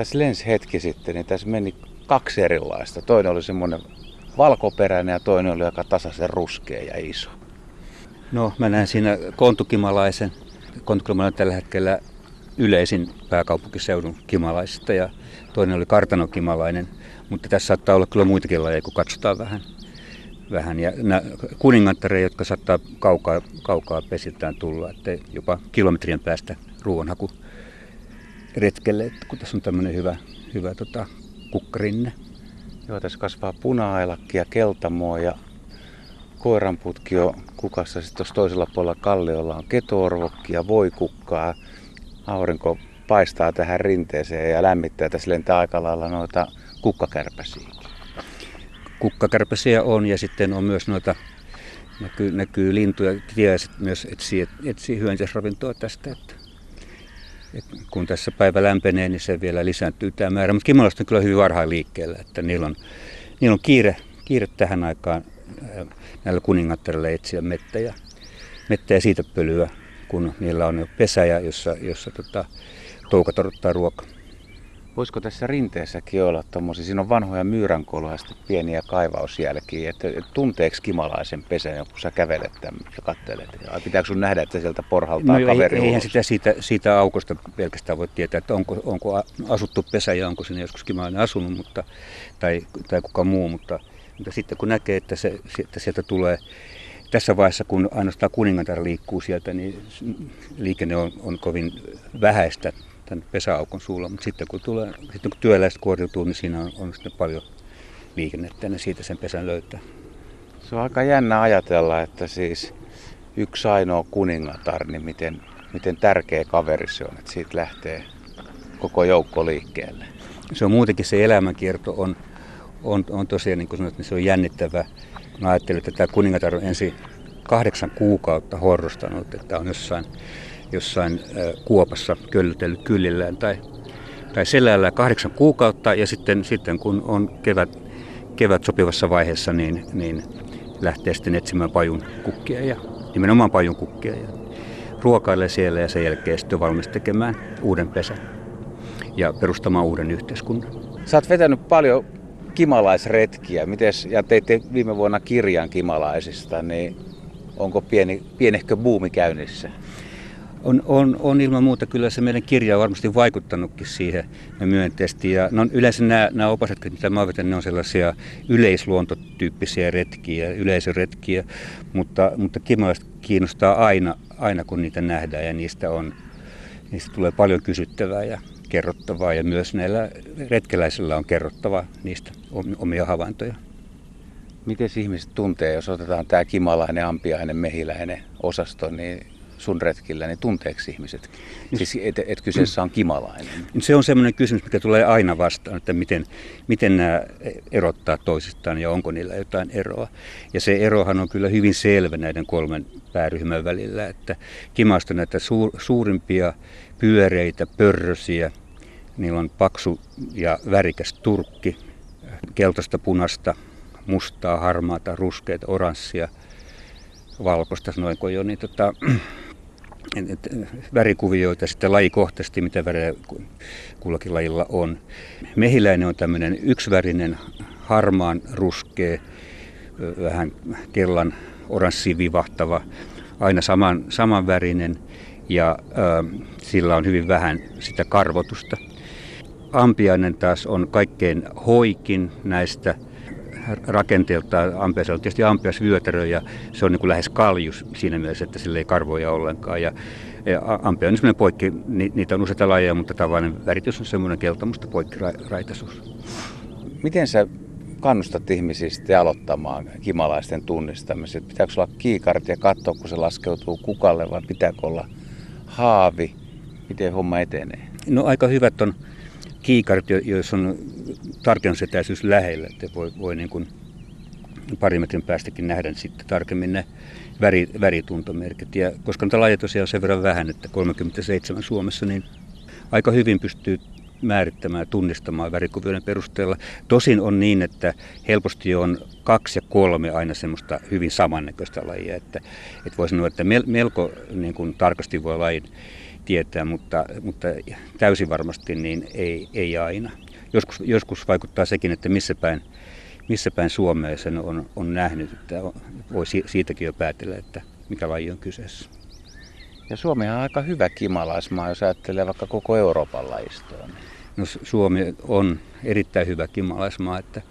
tässä lensi hetki sitten, niin tässä meni kaksi erilaista. Toinen oli semmoinen valkoperäinen ja toinen oli aika tasaisen ruskea ja iso. No mä näen siinä kontukimalaisen. Kontukimalainen on tällä hetkellä yleisin pääkaupunkiseudun kimalaisista ja toinen oli kartanokimalainen. Mutta tässä saattaa olla kyllä muitakin lajeja, kun katsotaan vähän. vähän. Ja kuningattareja, jotka saattaa kaukaa, kaukaa pesiltään tulla, että jopa kilometrien päästä ruoanhaku retkelle, kun tässä on tämmöinen hyvä, hyvä tota, kukkarinne. Joo, tässä kasvaa puna-ailakki ja keltamoa ja koiranputki on kukassa. Sitten tuossa toisella puolella kalliolla on ketoorvokki ja voikukkaa. Aurinko paistaa tähän rinteeseen ja lämmittää. Tässä lentää aika lailla noita kukkakärpäsiä. Kukkakärpäsiä on ja sitten on myös noita näkyy, näkyy lintuja. Tiedät myös etsii, etsii hyönteisravintoa tästä. Että et kun tässä päivä lämpenee, niin se vielä lisääntyy tämä määrä. Mutta kimolaiset on kyllä hyvin varhain liikkeellä, että niillä on, niillä on kiire, kiire tähän aikaan näillä kuningattarilla etsiä mettä ja, mettä ja siitä pölyä, kun niillä on jo pesäjä, jossa, jossa tota, toukat odottaa ruokaa. Voisiko tässä rinteessäkin olla tuommoisia, siinä on vanhoja myyränkolhoja ja pieniä kaivausjälkiä, että, tunteeko kimalaisen pesän, kun sä kävelet tämän ja katselet? Ja pitääkö sun nähdä, että sieltä porhaltaa no, kaveri ei, Eihän sitä siitä, siitä aukosta pelkästään voi tietää, että onko, onko asuttu pesä ja onko sinne joskus kimalainen asunut, mutta, tai, tai kuka muu, mutta, mutta sitten kun näkee, että, se, että sieltä tulee tässä vaiheessa, kun ainoastaan kuningatar liikkuu sieltä, niin liikenne on, on kovin vähäistä tämän pesäaukon suulla, mutta sitten kun, tulee, sitten kun työläiset kuoriutuu, niin siinä on, on sitten paljon liikennettä ja siitä sen pesän löytää. Se on aika jännä ajatella, että siis yksi ainoa kuningatar, niin miten, miten tärkeä kaveri se on, että siitä lähtee koko joukko liikkeelle. Se on muutenkin se elämänkierto on, on, on tosiaan niin kuin sanoit, niin se on jännittävä. Mä ajattelin, että tämä kuningatar on ensin kahdeksan kuukautta horrostanut, että on jossain jossain kuopassa köllötellyt kyllillään tai, tai selällä kahdeksan kuukautta ja sitten, sitten kun on kevät, kevät sopivassa vaiheessa, niin, niin lähtee sitten etsimään pajun kukkia ja nimenomaan pajun kukkia ja ruokailee siellä ja sen jälkeen sitten valmis tekemään uuden pesän ja perustamaan uuden yhteiskunnan. Sä oot vetänyt paljon kimalaisretkiä. Mites, ja teitte viime vuonna kirjan kimalaisista, niin onko pieni, pienehkö buumi käynnissä? On, on, on ilman muuta kyllä se meidän kirja on varmasti vaikuttanutkin siihen myönteisesti. Ja no, yleensä nämä, nämä opasetkin, mitä mä vetän, ne on sellaisia yleisluontotyyppisiä retkiä, yleisöretkiä, mutta, mutta kimalaiset kiinnostaa aina, aina, kun niitä nähdään ja niistä, on, niistä tulee paljon kysyttävää ja kerrottavaa ja myös näillä retkeläisillä on kerrottava niistä omia havaintoja. Miten ihmiset tuntee, jos otetaan tämä kimalainen, ampiainen, mehiläinen osasto, niin sun retkillä, niin tunteeko ihmiset? Siis, että et kyseessä on kimalainen. Se on semmoinen kysymys, mikä tulee aina vastaan, että miten, miten nämä erottaa toisistaan ja onko niillä jotain eroa. Ja se erohan on kyllä hyvin selvä näiden kolmen pääryhmän välillä, että kimasta näitä suur, suurimpia pyöreitä, pörrösiä, niillä on paksu ja värikäs turkki, keltaista, punasta, mustaa, harmaata, ruskeita, oranssia, valkoista, sanoinko jo, niin tota, värikuvioita sitten lajikohtaisesti, mitä värejä kullakin lajilla on. Mehiläinen on tämmöinen yksivärinen, harmaan ruskea, vähän kellan oranssi vivahtava, aina saman, samanvärinen ja äh, sillä on hyvin vähän sitä karvotusta. Ampiainen taas on kaikkein hoikin näistä rakenteeltaan ampias on tietysti ampias vyötärö ja se on niin kuin lähes kaljus siinä mielessä, että sillä ei karvoja ollenkaan. Ja, ja ampia on semmoinen poikki, ni, niitä on useita lajeja, mutta tavallinen väritys on semmoinen keltamusta poikkiraitaisuus. Miten sä kannustat ihmisiä sitten aloittamaan kimalaisten tunnistamiset? Pitääkö olla kiikarit ja katsoa, kun se laskeutuu kukalle vai pitääkö olla haavi? Miten homma etenee? No aika hyvät on kiikarit, joissa on tarkennusetäisyys lähellä, että voi, voi niin kuin pari metrin päästäkin nähdä sitten tarkemmin ne väri, värituntomerkit. Ja koska niitä lajeja tosiaan on sen verran vähän, että 37 Suomessa, niin aika hyvin pystyy määrittämään ja tunnistamaan värikuvioiden perusteella. Tosin on niin, että helposti on kaksi ja kolme aina semmoista hyvin samannäköistä lajia, että, että voi sanoa, että melko niin kuin tarkasti voi lajin tietää, mutta, mutta täysin varmasti niin ei, ei aina. Joskus, joskus vaikuttaa sekin, että missä päin, missä päin Suomea sen on, on nähnyt, että voi siitäkin jo päätellä, että mikä laji on kyseessä. Ja Suomi on aika hyvä kimalaismaa, jos ajattelee vaikka koko Euroopan lajistoa. No, Suomi on erittäin hyvä kimalaismaa, että,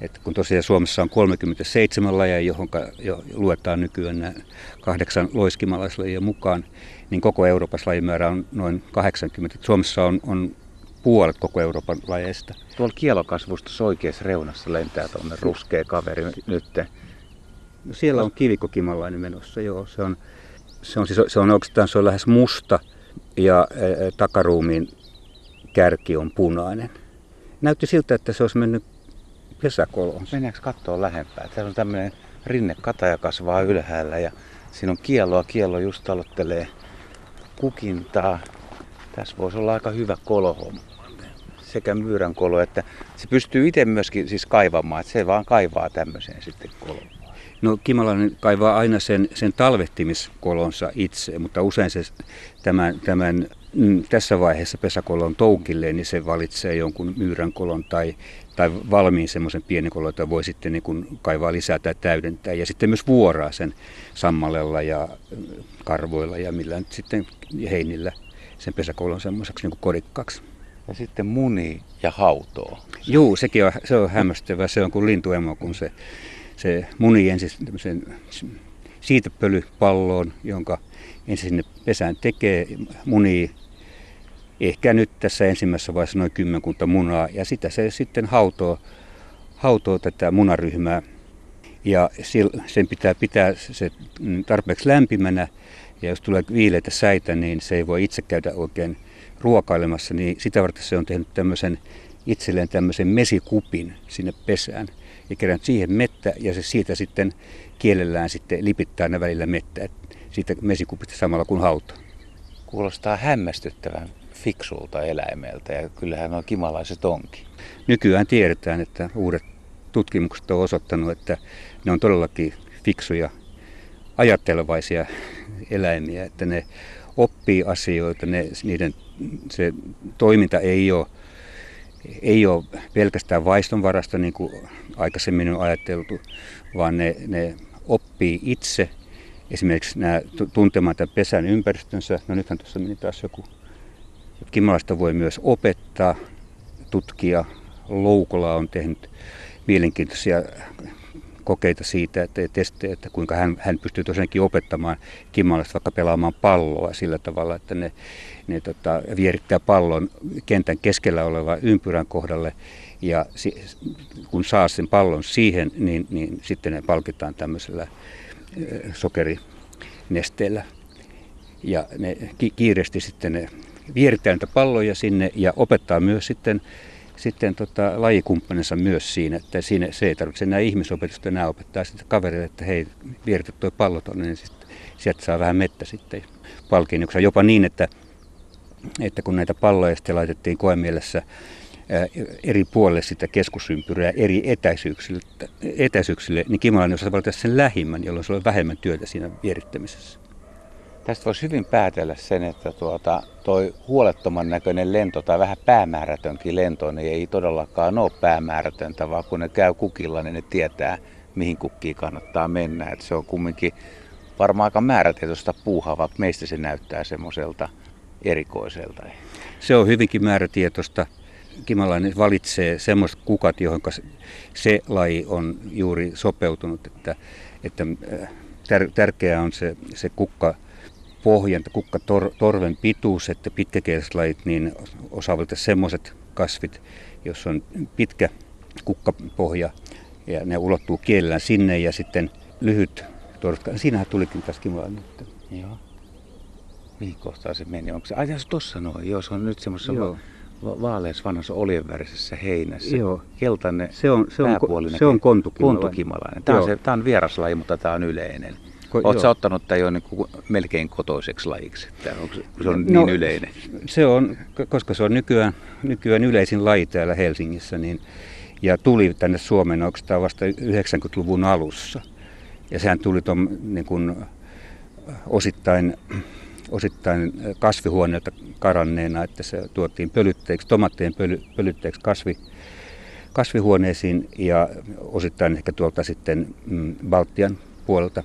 että kun tosiaan Suomessa on 37 lajia, johon jo luetaan nykyään kahdeksan loiskimalaislajia mukaan, niin koko Euroopassa lajimäärä on noin 80. Suomessa on, on puolet koko Euroopan lajeista. Tuolla kielokasvusta oikeassa reunassa lentää tuonne ruskea kaveri nyt. No siellä on kivikokimalainen menossa, joo. Se on, se on, siis, se on oikeastaan se on lähes musta ja ä, takaruumiin kärki on punainen. Näytti siltä, että se olisi mennyt pesäkoloon. Mennäänkö katsoa lähempää? Täällä on tämmöinen rinnekataja kasvaa ylhäällä ja siinä on kielloa. Kiello just aloittelee kukintaa. Tässä voisi olla aika hyvä kolohomma. Sekä myyrän kolo, että se pystyy itse myöskin siis kaivamaan, että se vaan kaivaa tämmöiseen sitten koloon. No Kimalainen kaivaa aina sen, sen talvehtimiskolonsa itse, mutta usein se tämän, tämän mm, tässä vaiheessa pesäkolon toukilleen, niin se valitsee jonkun myyränkolon tai, tai valmiin semmoisen pienen kolon, jota voi sitten niin kaivaa lisää tai täydentää. Ja sitten myös vuoraa sen sammalella ja mm, karvoilla ja millä nyt sitten heinillä sen pesäkolon semmoiseksi niin kuin kodikkaaksi. Ja sitten muni ja hautoo. Joo, sekin on, se on hämmästyvä. Se on kuin lintuemo, kun se se muni ensin tämmöisen siitepölypalloon, jonka ensin sinne pesään tekee, munii ehkä nyt tässä ensimmäisessä vaiheessa noin kymmenkunta munaa, ja sitä se sitten hautoo, hautoo tätä munaryhmää. Ja sen pitää pitää se tarpeeksi lämpimänä, ja jos tulee viileitä säitä, niin se ei voi itse käydä oikein ruokailemassa, niin sitä varten se on tehnyt tämmöisen itselleen tämmöisen mesikupin sinne pesään ja kerännyt siihen mettä ja se siitä sitten kielellään sitten lipittää ne välillä mettä siitä mesikupista samalla kuin hauta. Kuulostaa hämmästyttävän fiksulta eläimeltä ja kyllähän on kimalaiset onkin. Nykyään tiedetään, että uudet tutkimukset on osoittanut, että ne on todellakin fiksuja, ajattelevaisia eläimiä, että ne oppii asioita, ne, niiden se toiminta ei ole ei ole pelkästään vaistonvarasta, niin kuin aikaisemmin on ajateltu, vaan ne, ne oppii itse esimerkiksi nämä tuntemaan tämän pesän ympäristönsä. No nythän tuossa meni taas joku. Kimalaista voi myös opettaa, tutkia. Loukola on tehnyt mielenkiintoisia kokeita siitä, että testejä, että kuinka hän, hän pystyy tosiaankin opettamaan kimalasta vaikka pelaamaan palloa sillä tavalla, että ne, ne tota, vierittää pallon kentän keskellä olevan ympyrän kohdalle ja si, kun saa sen pallon siihen, niin, niin sitten ne palkitaan tämmöisellä sokerinesteellä. Ja ne kiireesti sitten ne vierittää niitä palloja sinne ja opettaa myös sitten sitten tota, lajikumppaninsa myös siinä, että siinä se ei tarvitse enää ihmisopetusta, nämä opettaa sitten kaverille, että hei, vieritä tuo pallo tuonne, niin sitten, sieltä saa vähän mettä sitten palkinnoksi. Jopa niin, että, että kun näitä palloja sitten laitettiin koemielessä eri puolelle sitä keskusympyrää eri etäisyyksille, etäisyyksille niin Kimalainen osasi valita sen lähimmän, jolloin se oli vähemmän työtä siinä vierittämisessä. Tästä voisi hyvin päätellä sen, että tuota, toi huolettoman näköinen lento tai vähän päämäärätönkin lento, niin ei todellakaan ole päämäärätöntä, vaan kun ne käy kukilla, niin ne tietää, mihin kukkiin kannattaa mennä. Et se on kumminkin varmaan aika määrätietoista puuhaa, vaikka meistä se näyttää semmoiselta erikoiselta. Se on hyvinkin määrätietoista. Kimalainen valitsee semmoiset kukat, johon se laji on juuri sopeutunut, että, että äh, tärkeää on se, se kukka pohjan, kukka tor, torven pituus, että pitkäkieliset lajit niin osaavat semmoiset kasvit, jos on pitkä kukkapohja ja ne ulottuu kielellään sinne ja sitten lyhyt torska. Siinähän tulikin taas kiva nyt. Joo. Mihin kohtaan se meni? Onko se, ai se tossa noin, joo, se on nyt semmoisessa va- va- vaaleassa vanhassa oljenvärisessä heinässä. Joo. Keltainen se on, se on, se on kontukimalainen. kontukimalainen. Tämä, on se, tämä on vieraslaji, mutta tämä on yleinen. Oletko ottanut tämän jo niin kuin melkein kotoiseksi lajiksi? Onko se, se on no, niin yleinen? Se on, koska se on nykyään, nykyään yleisin laji täällä Helsingissä, niin, ja tuli tänne Suomeen oikeastaan vasta 90-luvun alussa. Ja sehän tuli ton, niin kuin, osittain osittain kasvihuoneelta karanneena, että se tuotiin pölytteeksi, tomattien pöly, pölytteeksi kasvi, kasvihuoneisiin ja osittain ehkä tuolta sitten mm, Baltian puolelta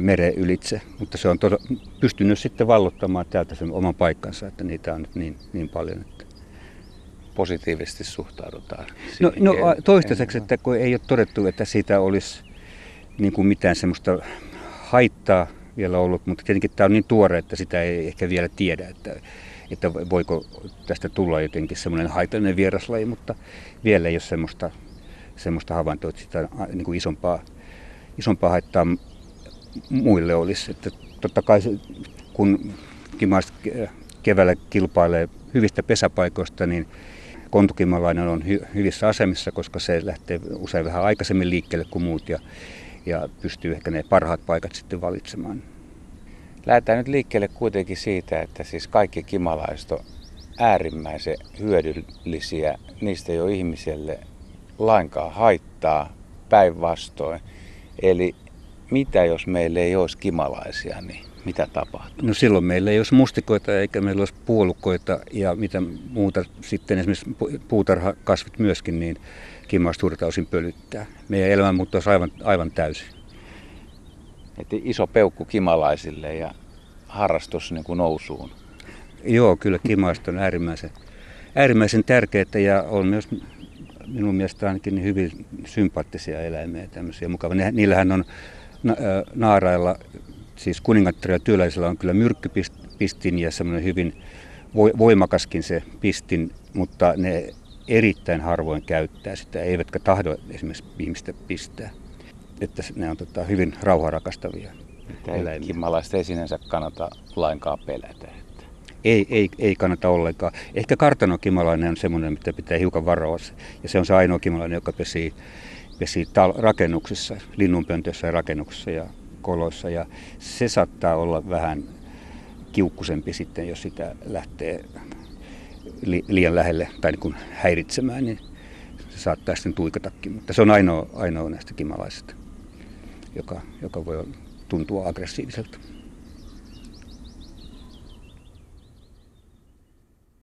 mereen ylitse. Mutta se on to, pystynyt sitten vallottamaan täältä sen oman paikkansa, että niitä on nyt niin, niin paljon. Että positiivisesti suhtaudutaan. No, no toistaiseksi, että kun ei ole todettu, että siitä olisi niin kuin mitään semmoista haittaa vielä ollut, mutta tietenkin tämä on niin tuore, että sitä ei ehkä vielä tiedä, että, että voiko tästä tulla jotenkin semmoinen haitallinen vieraslaji, mutta vielä ei ole semmoista, semmoista havaintoa, että sitä niin kuin isompaa, isompaa haittaa muille olisi. Että totta kai se, kun kimaiset keväällä kilpailee hyvistä pesäpaikoista, niin kontukimalainen on hy- hyvissä asemissa, koska se lähtee usein vähän aikaisemmin liikkeelle kuin muut ja, ja pystyy ehkä ne parhaat paikat sitten valitsemaan. Lähdetään nyt liikkeelle kuitenkin siitä, että siis kaikki kimalaiset on äärimmäisen hyödyllisiä. Niistä ei ole ihmiselle lainkaan haittaa päinvastoin. Eli mitä jos meillä ei olisi kimalaisia, niin mitä tapahtuu? No silloin meillä ei olisi mustikoita eikä meillä olisi puolukoita ja mitä muuta sitten esimerkiksi puutarhakasvit myöskin, niin kimmaus suurta osin pölyttää. Meidän elämä muuttuisi aivan, aivan täysin. Että iso peukku kimalaisille ja harrastus niin kuin nousuun. Joo, kyllä kimaista on äärimmäisen, äärimmäisen tärkeää ja on myös minun mielestä ainakin hyvin sympaattisia eläimiä tämmöisiä mukavia. Niillähän on naarailla siis kuningattaren ja työläisellä on kyllä myrkkypistin ja semmoinen hyvin voimakaskin se pistin, mutta ne erittäin harvoin käyttää sitä, eivätkä tahdo esimerkiksi ihmistä pistää. Että ne on tota, hyvin rauharakastavia eläimiä. Kimmalaista ei sinänsä kannata lainkaan pelätä. Ei, ei, ei kannata ollenkaan. Ehkä kartanokimalainen on semmoinen, mitä pitää hiukan varoa. Ja se on se ainoa kimalainen, joka pesii, pesii tal- rakennuksissa, linnunpöntöissä ja rakennuksissa. Ja koloissa ja se saattaa olla vähän kiukkusempi sitten, jos sitä lähtee li, liian lähelle tai niin kuin häiritsemään, niin se saattaa sitten tuikatakin. Mutta se on ainoa, ainoa näistä kimalaisista, joka, joka voi tuntua aggressiiviselta.